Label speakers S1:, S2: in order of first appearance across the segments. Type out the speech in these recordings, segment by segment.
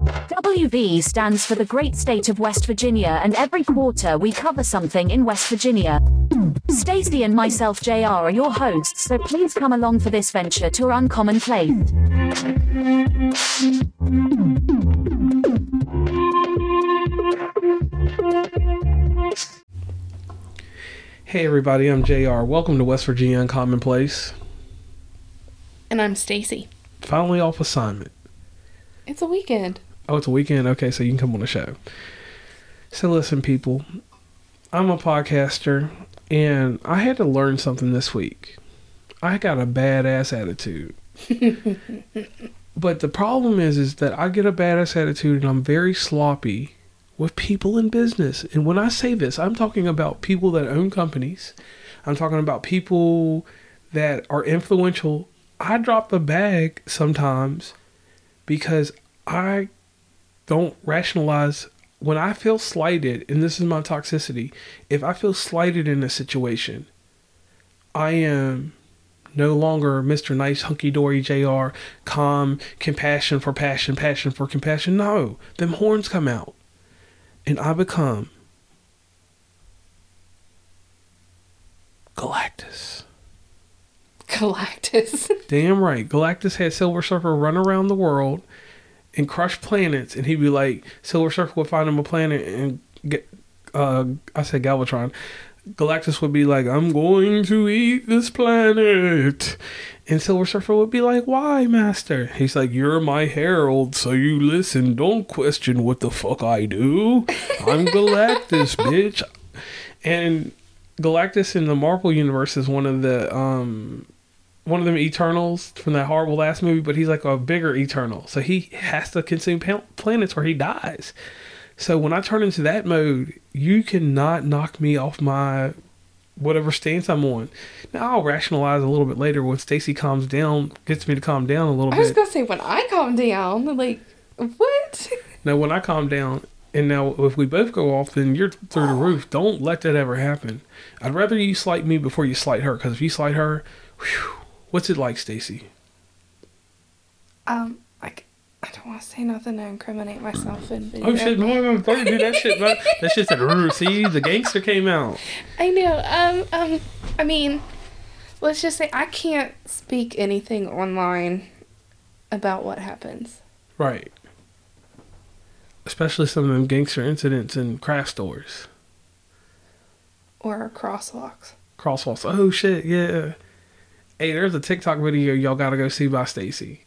S1: WV stands for the great state of West Virginia, and every quarter we cover something in West Virginia. Stacey and myself, JR, are your hosts, so please come along for this venture to our uncommon place.
S2: Hey everybody, I'm JR. Welcome to West Virginia Uncommon Place.
S3: And I'm Stacey.
S2: Finally off assignment.
S3: It's a weekend.
S2: Oh, it's a weekend? Okay, so you can come on the show. So listen, people. I'm a podcaster and I had to learn something this week. I got a badass attitude. but the problem is is that I get a badass attitude and I'm very sloppy with people in business. And when I say this, I'm talking about people that own companies. I'm talking about people that are influential. I drop the bag sometimes because I don't rationalize when I feel slighted, and this is my toxicity. If I feel slighted in a situation, I am no longer Mr. Nice Hunky Dory JR, calm, compassion for passion, passion for compassion. No, them horns come out and I become Galactus.
S3: Galactus.
S2: Damn right. Galactus had Silver Surfer run around the world and crush planets, and he'd be like, Silver Surfer would find him a planet and get, uh, I said Galvatron. Galactus would be like, I'm going to eat this planet. And Silver Surfer would be like, Why, Master? He's like, You're my herald, so you listen. Don't question what the fuck I do. I'm Galactus, bitch. And Galactus in the Marvel universe is one of the um one of them Eternals from that horrible last movie, but he's like a bigger Eternal, so he has to consume planets where he dies. So when I turn into that mode, you cannot knock me off my whatever stance I'm on. Now I'll rationalize a little bit later when Stacey calms down, gets me to calm down a little bit. I
S3: was gonna say when I calm down, like what?
S2: now when I calm down, and now if we both go off, then you're through the roof. Don't let that ever happen. I'd rather you slight me before you slight her, because if you slight her, whew, what's it like, Stacey?
S3: Um, like I don't want to say nothing to incriminate myself in
S2: video. Oh shit! No, no, don't do that shit. Man. That shit said, "See, the gangster came out."
S3: I know. Um, um, I mean, let's just say I can't speak anything online about what happens.
S2: Right. Especially some of them gangster incidents in craft stores.
S3: Or crosswalks.
S2: Crosswalks. Oh shit! Yeah. Hey, there's a TikTok video y'all gotta go see by Stacey.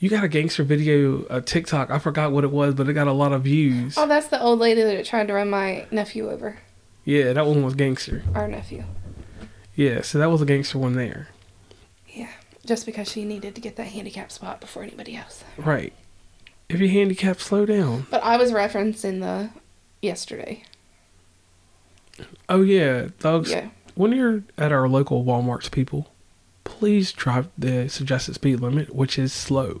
S2: You got a gangster video, a TikTok. I forgot what it was, but it got a lot of views.
S3: Oh, that's the old lady that tried to run my nephew over.
S2: Yeah, that one was gangster.
S3: Our nephew.
S2: Yeah, so that was a gangster one there.
S3: Yeah, just because she needed to get that handicap spot before anybody else.
S2: Right. If you're handicapped, slow down.
S3: But I was referencing the yesterday.
S2: Oh yeah, dogs. Yeah. When you're at our local WalMarts, people, please drive the suggested speed limit, which is slow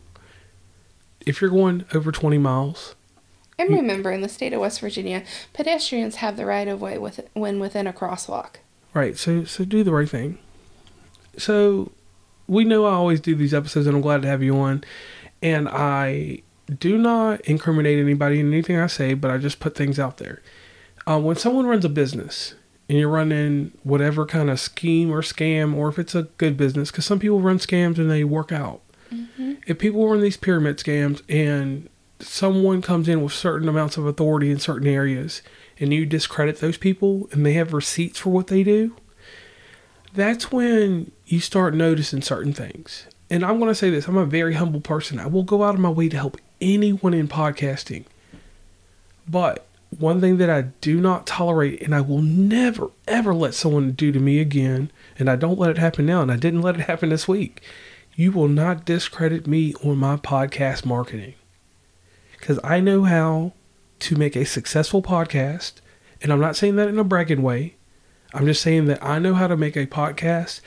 S2: if you're going over 20 miles.
S3: And remember, in the state of West Virginia, pedestrians have the right of way with, when within a crosswalk.
S2: Right. So, so do the right thing. So, we know I always do these episodes, and I'm glad to have you on. And I do not incriminate anybody in anything I say, but I just put things out there. Uh, when someone runs a business and you're running whatever kind of scheme or scam, or if it's a good business, because some people run scams and they work out. Mm-hmm. If people run these pyramid scams and someone comes in with certain amounts of authority in certain areas and you discredit those people and they have receipts for what they do, that's when you start noticing certain things. And I'm going to say this I'm a very humble person. I will go out of my way to help anyone in podcasting. But one thing that I do not tolerate and I will never, ever let someone do to me again, and I don't let it happen now, and I didn't let it happen this week, you will not discredit me on my podcast marketing. Because I know how to make a successful podcast And I'm not saying that in a bragging way. I'm just saying that I know how to make a podcast,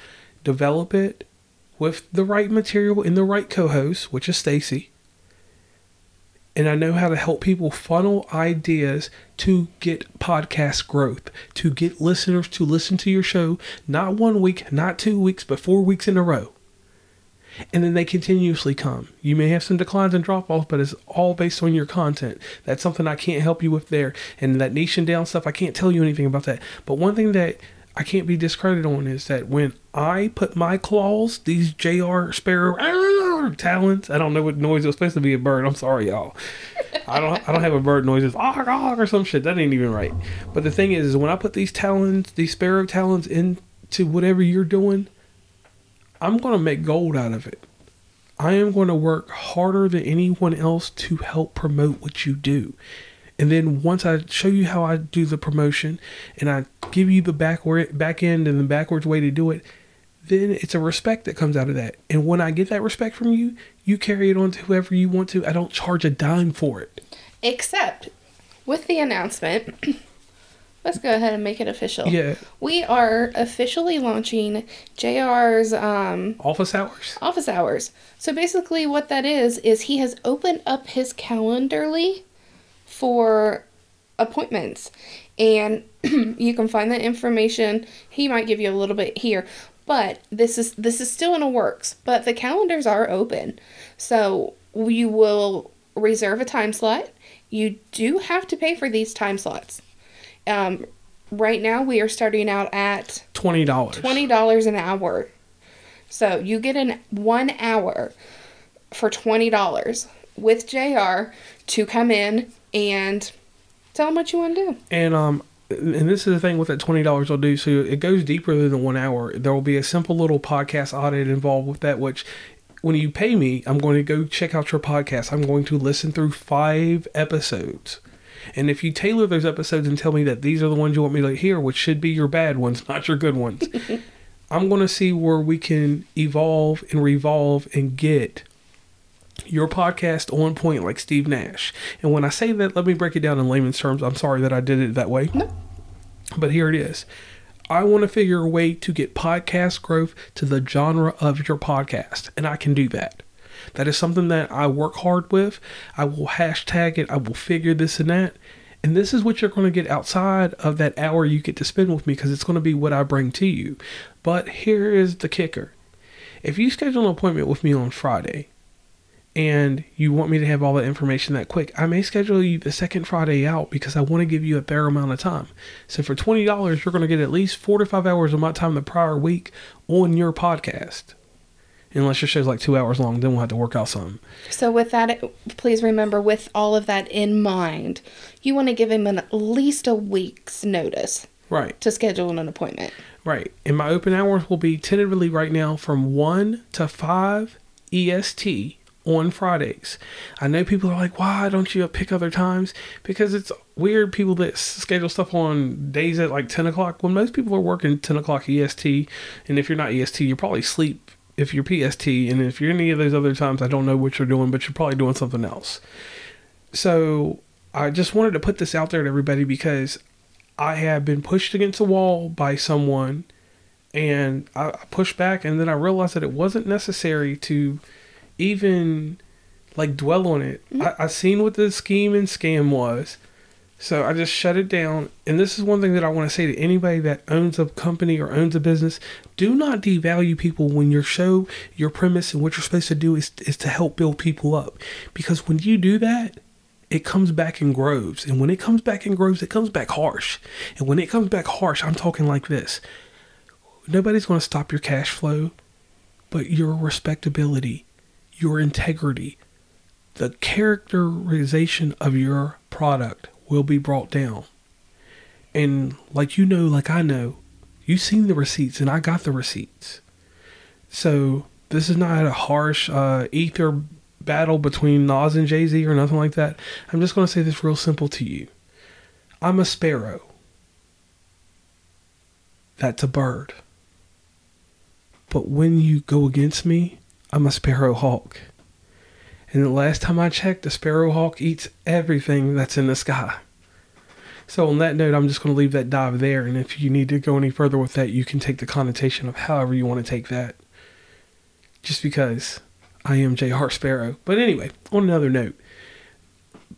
S2: develop it with the right material and the right co-host, which is Stacey. And I know how to help people funnel ideas to get podcast growth, to get listeners to listen to your show, not one week, not two weeks, but four weeks in a row. And then they continuously come. You may have some declines and drop offs, but it's all based on your content. That's something I can't help you with there. And that niche and down stuff, I can't tell you anything about that. But one thing that I can't be discredited on is that when I put my claws, these JR Sparrow talons, I don't know what noise it was supposed to be a bird. I'm sorry, y'all. I don't I don't have a bird noises ah, ah, or some shit. That ain't even right. But the thing is, is when I put these talons, these sparrow talons into whatever you're doing, I'm gonna make gold out of it. I am going to work harder than anyone else to help promote what you do. And then once I show you how I do the promotion and I give you the backward back end and the backwards way to do it, then it's a respect that comes out of that. And when I get that respect from you, you carry it on to whoever you want to. I don't charge a dime for it.
S3: Except with the announcement, let's go ahead and make it official.
S2: Yeah.
S3: We are officially launching JR's um,
S2: Office hours?
S3: office hours. So basically, what that is, is he has opened up his Calendly for appointments. And you can find that information. He might give you a little bit here, but this is this is still in the works. But the calendars are open, so you will reserve a time slot. You do have to pay for these time slots. Um, right now, we are starting out at
S2: Twenty dollars.
S3: twenty dollars an hour. So you get an one hour for twenty dollars with Jr. to come in and tell him what you want to do.
S2: And um, and this is the thing with that twenty dollars I'll do. So it goes deeper than the one hour. There will be a simple little podcast audit involved with that, which when you pay me, I'm going to go check out your podcast. I'm going to listen through five episodes. And if you tailor those episodes and tell me that these are the ones you want me to hear, which should be your bad ones, not your good ones, I'm going to see where we can evolve and revolve and get your podcast on point like Steve Nash. And when I say that, let me break it down in layman's terms. I'm sorry that I did it that way. No. But here it is. I want to figure a way to get podcast growth to the genre of your podcast, and I can do that. That is something that I work hard with. I will hashtag it, I will figure this and that. And this is what you're going to get outside of that hour you get to spend with me because it's going to be what I bring to you. But here is the kicker if you schedule an appointment with me on Friday, and you want me to have all that information that quick, I may schedule you the second Friday out because I want to give you a fair amount of time. So for twenty dollars, you're going to get at least four to five hours of my time the prior week on your podcast. Unless your show's like two hours long, then we'll have to work out something.
S3: So with that, please remember, with all of that in mind, you want to give him an, at least a week's notice
S2: Right,
S3: to schedule an appointment.
S2: right. And my open hours will be tentatively right now from one to five EST on Fridays. I know people are like, why don't you pick other times? Because it's weird people that schedule stuff on days at like 10 o'clock when most people are working 10 o'clock EST. And if you're not EST, you're probably sleep if you're PST. And if you're any of those other times, I don't know what you're doing, but you're probably doing something else. So I just wanted to put this out there to everybody because I have been pushed against a wall by someone and I I pushed back and then I realized that it wasn't necessary to even like dwell on it. Mm-hmm. I, I seen what the scheme and scam was. So I just shut it down. And this is one thing that I want to say to anybody that owns a company or owns a business. Do not devalue people when your show, your premise, and what you're supposed to do is, is to help build people up. Because when you do that, it comes back in groves. And when it comes back in groves, it comes back harsh. And when it comes back harsh, I'm talking like this. Nobody's going to stop your cash flow, but your respectability, your integrity, the characterization of your product will be brought down. And like you know, like I know, you've seen the receipts and I got the receipts. So this is not a harsh uh, ether battle between Nas and Jay Z or nothing like that. I'm just going to say this real simple to you. I'm a sparrow. That's a bird. But when you go against me, I'm a sparrow hawk. And the last time I checked, the sparrow hawk eats everything that's in the sky. So on that note, I'm just going to leave that dive there. And if you need to go any further with that, you can take the connotation of however you want to take that. Just because I am J. Hart Sparrow. But anyway, on another note,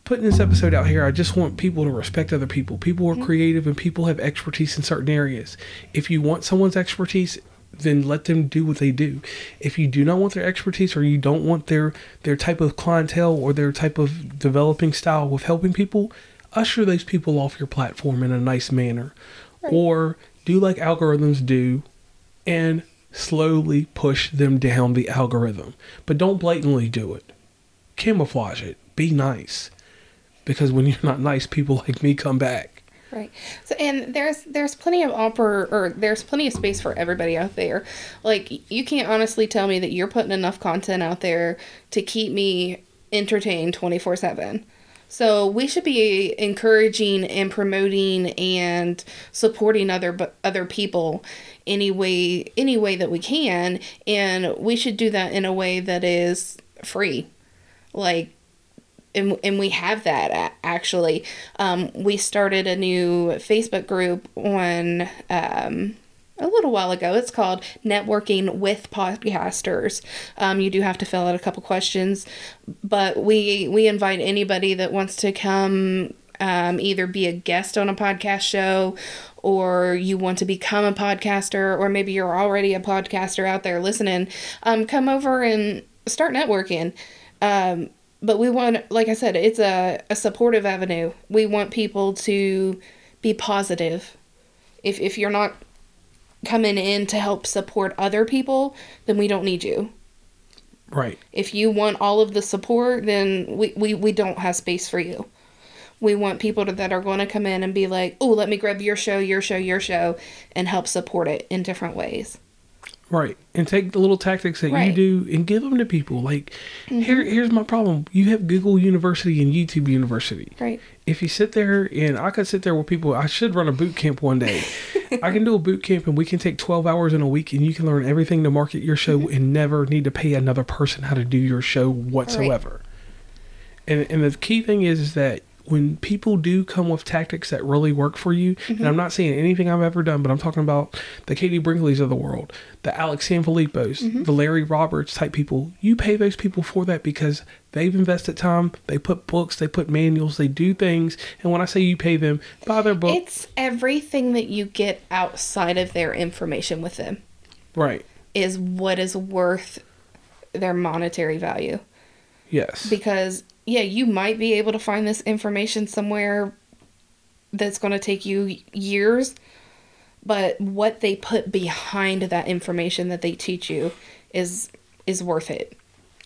S2: putting this episode out here, I just want people to respect other people. People are mm-hmm. creative and people have expertise in certain areas. If you want someone's expertise, then let them do what they do. If you do not want their expertise or you don't want their their type of clientele or their type of developing style with helping people, usher those people off your platform in a nice manner. Or do like algorithms do and slowly push them down the algorithm. But don't blatantly do it. Camouflage it. Be nice. Because when you're not nice, people like me come back.
S3: Right. So and there's there's plenty of offer or there's plenty of space for everybody out there. Like you can't honestly tell me that you're putting enough content out there to keep me entertained 24/7. So we should be encouraging and promoting and supporting other other people any way any way that we can and we should do that in a way that is free. Like and, and we have that actually. Um, we started a new Facebook group on um, a little while ago. It's called Networking with Podcasters. Um, you do have to fill out a couple questions, but we we invite anybody that wants to come um, either be a guest on a podcast show or you want to become a podcaster or maybe you're already a podcaster out there listening um, come over and start networking um, but we want like i said it's a, a supportive avenue. We want people to be positive. If, if you're not coming in to help support other people then we don't need you.
S2: Right.
S3: if you want all of the support then we, we, we don't have space for you. We want people to, that are going to come in and be like oh let me grab your show your show your show and help support it in different ways
S2: Right. And take the little tactics that
S3: Right.
S2: you do and give them to people. Like, mm-hmm. here, here's my problem. You have Google University and YouTube University.
S3: right
S2: If you sit there and I could sit there with people, I should run a boot camp one day. I can do a boot camp and we can take 12 hours in a week and you can learn everything to market your show mm-hmm. and never need to pay another person how to do your show whatsoever. Right. And, and the key thing is, is that when people do come with tactics that really work for you, and mm-hmm. I'm not saying anything I've ever done, but I'm talking about the Katie Brinkleys of the world, the Alex Sanfilippo's, mm-hmm. the Larry Roberts type people. You pay those people for that because they've invested time, they put books, they put manuals, they do things. And when I say you pay them, buy their book.
S3: it's everything that you get outside of their information with them
S2: right.
S3: is what is worth their monetary value.
S2: Yes.
S3: Because, yeah, you might be able to find this information somewhere that's going to take you years, but what they put behind that information that they teach you is is worth it.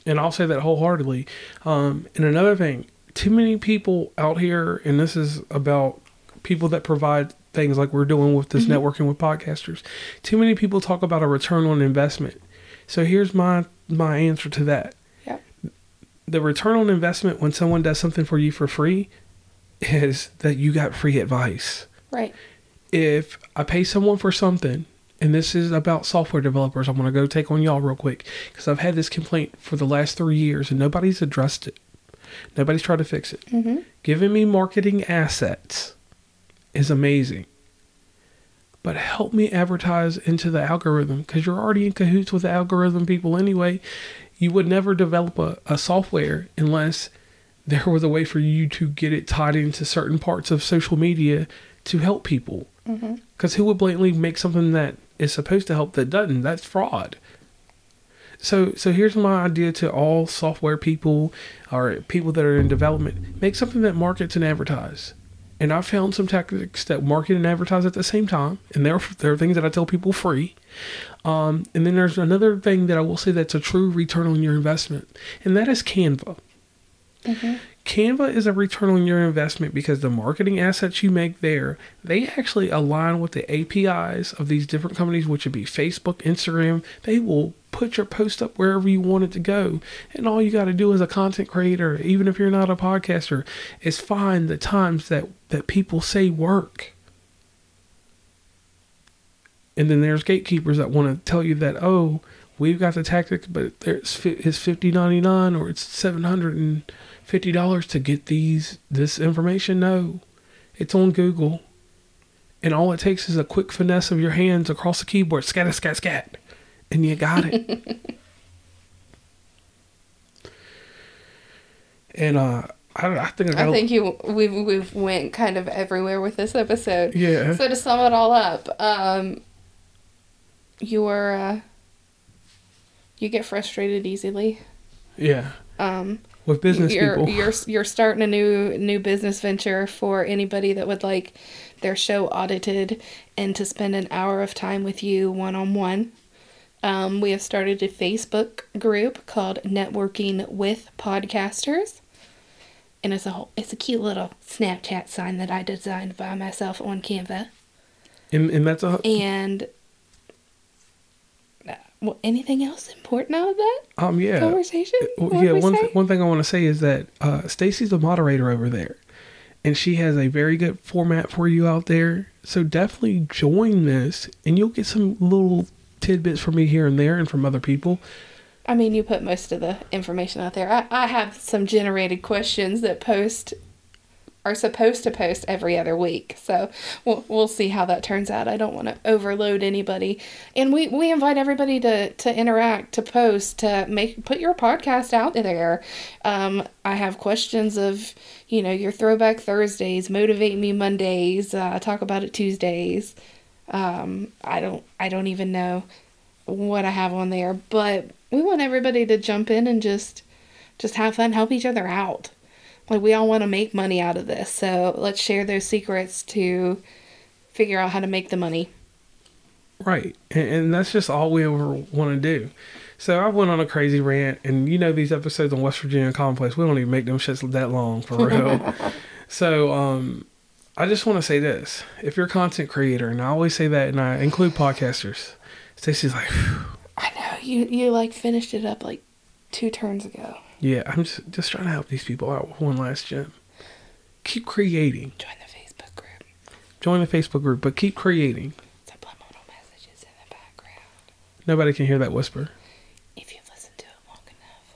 S2: and I'll say that wholeheartedly. Um, and another thing, too many people out here, and this is about people that provide things like we're doing with this networking with podcasters. Too many people talk about a return on investment. So here's my my answer to that. The return on investment when someone does something for you for free is that you got free advice
S3: Right.
S2: if I pay someone for something, and this is about software developers, I'm going to go take on y'all real quick because I've had this complaint for the last three years and nobody's addressed it. Nobody's tried to fix it.
S3: Mm-hmm.
S2: Giving me marketing assets is amazing. But help me advertise into the algorithm because you're already in cahoots with the algorithm people anyway. You would never develop a, a software unless there was a way for you to get it tied into certain parts of social media to help people. Mm-hmm. Because who would blatantly make something that is supposed to help that doesn't? That's fraud. So, so here's my idea to all software people or people that are in development: make something that markets and advertise. And I found some tactics that market and advertise at the same time, and there there are things that I tell people free. Um, and then there's another thing that I will say that's a true return on your investment, and that is Canva. Canva is a return on your investment because the marketing assets you make there, they actually align with the APIs of these different companies, which would be Facebook, Instagram. They will put your post up wherever you want it to go. And all you got to do as a content creator, even if you're not a podcaster, is find the times that, that people say work. And then there's gatekeepers that want to tell you that, oh, we've got the tactic, but fi- it's fifty ninety nine or it's seven hundred and fifty dollars to get these this information. No, It's on Google. And all it takes is a quick finesse of your hands across the keyboard, scat, scat, scat, and you got it. and uh, I, I think I,
S3: I think you we've we've went kind of everywhere with this episode.
S2: Yeah.
S3: So to sum it all up, um, you're uh, you get frustrated easily.
S2: yeah
S3: Um,
S2: with business
S3: you're
S2: people.
S3: you're you're starting a new new business venture for anybody that would like their show audited and to spend an hour of time with you one on one. Um, we have started a Facebook group called Networking with Podcasters, and it's a whole, it's a cute little Snapchat sign that I designed by myself on Canva.
S2: and, and that's a
S3: And uh, well, anything else important out of that
S2: um yeah.
S3: conversation?
S2: Well,
S3: What'd
S2: yeah, one th- one thing I want to say is that uh, Stacey's the moderator over there, and she has a very good format for you out there. So definitely join this, and you'll get some little tidbits for me here and there, and from other people.
S3: I mean, you put most of the information out there. I, I have some generated questions that post are supposed to post every other week. So we'll, we'll see how that turns out. I don't want to overload anybody. And we, we invite everybody to, to interact, to post, to make put your podcast out there. Um, I have questions of, you know, your throwback Thursdays, motivate me Mondays, uh, talk about it Tuesdays. Um, I don't I don't even know what I have on there, but we want everybody to jump in and just just have fun, help each other out. Like we all want to make money out of this, so let's share those secrets to figure out how to make the money.
S2: Right, and, and that's just all we ever want to do. So I went on a crazy rant, and you know these episodes on West Virginia Complex, we don't even make them shits that long for real. so um, I just want to say this: if you're a content creator, and I always say that, and I include podcasters, Stacey's like, "Phew,
S3: I know you you like finished it up like two turns ago.
S2: yeah, I'm just just trying to help these people out with one last gem. Keep creating.
S3: Join the Facebook group.
S2: Join the Facebook group, but keep creating.
S3: Subliminal messages in the background.
S2: Nobody can hear that whisper.
S3: If you've listened to it long enough.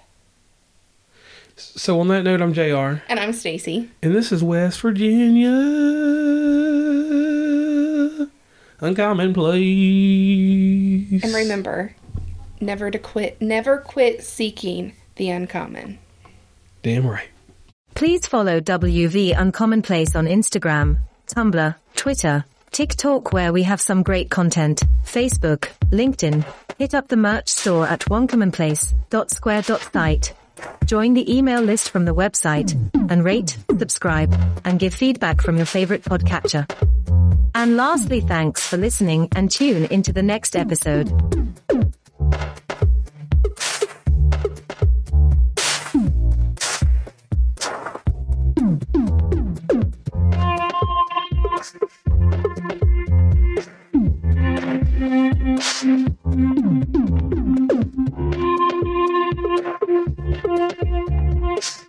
S2: So on that note, I'm Jr.
S3: And I'm Stacey.
S2: And this is West Virginia. Uncommon place.
S3: And remember, never to quit never quit seeking the uncommon.
S2: Damn right.
S4: Please follow WV Uncommonplace on Instagram, Tumblr, Twitter, TikTok where we have some great content, Facebook, LinkedIn. Hit up the merch store at uncommonplace.square.site. Join the email list from the website and rate, subscribe, and give feedback from your favorite podcatcher. And lastly, thanks for listening and tune into the next episode.